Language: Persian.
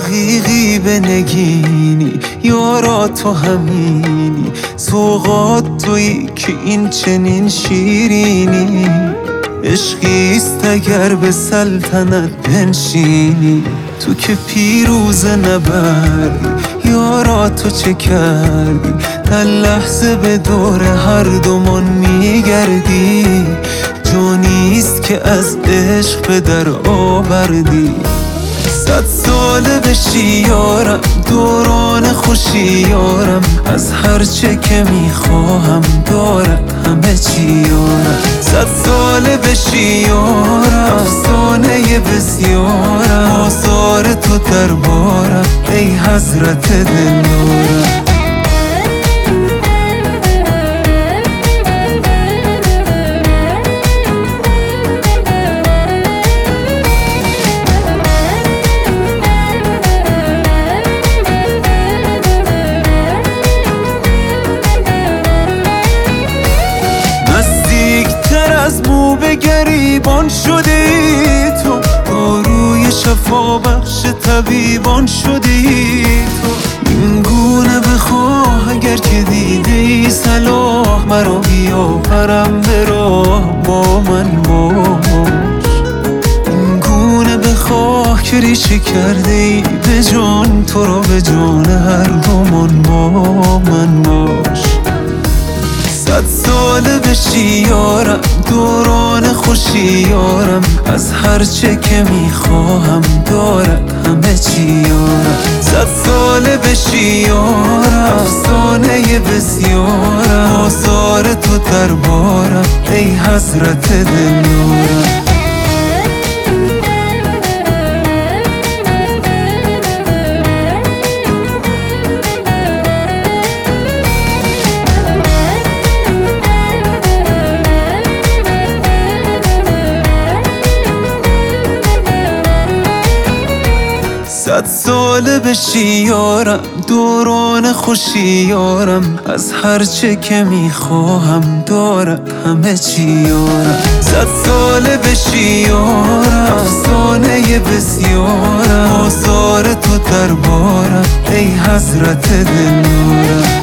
رقیقی به نگینی یارا تو همینی سوقات تویی که این چنین شیرینی. عشقیست اگر به سلطنت بنشینی. تو که پیروز نبردی یارا تو چه کردی؟ در لحظه به دور هر دومان میگردی. جانیست که از عشق به در آوردی. صد ساله بشی یارم دوران خوشی یارم. از هرچه که می‌خواهم دارد همه چی یارم. صد ساله بشی یارم افسانه بسیارم. آثار تو دربارم ای حضرت دلدارم گریبان شدی تو داروی شفا بخش طبیبان شدی تو. این گونه بخواه اگر که دیدی صلاح مرا بیاورم به راه با من باش. این گونه بخواه که ریشه کرده به جان تو را به جان هر بشی یارم دوران خوشی یارم. از هرچه که می‌خواهم دارد همه چی یارم. صد ساله بشی یارم افسانه بسیارم. آثار تو دربارم ای حضرت دلدارم صد ساله بشی یارم دوران خوشی یارم. از هرچه که می‌خواهم دارد همه چی یارم. صد ساله بشی یارم افسانه بسیارم. آثار تو دربارم ای حضرت دلدارم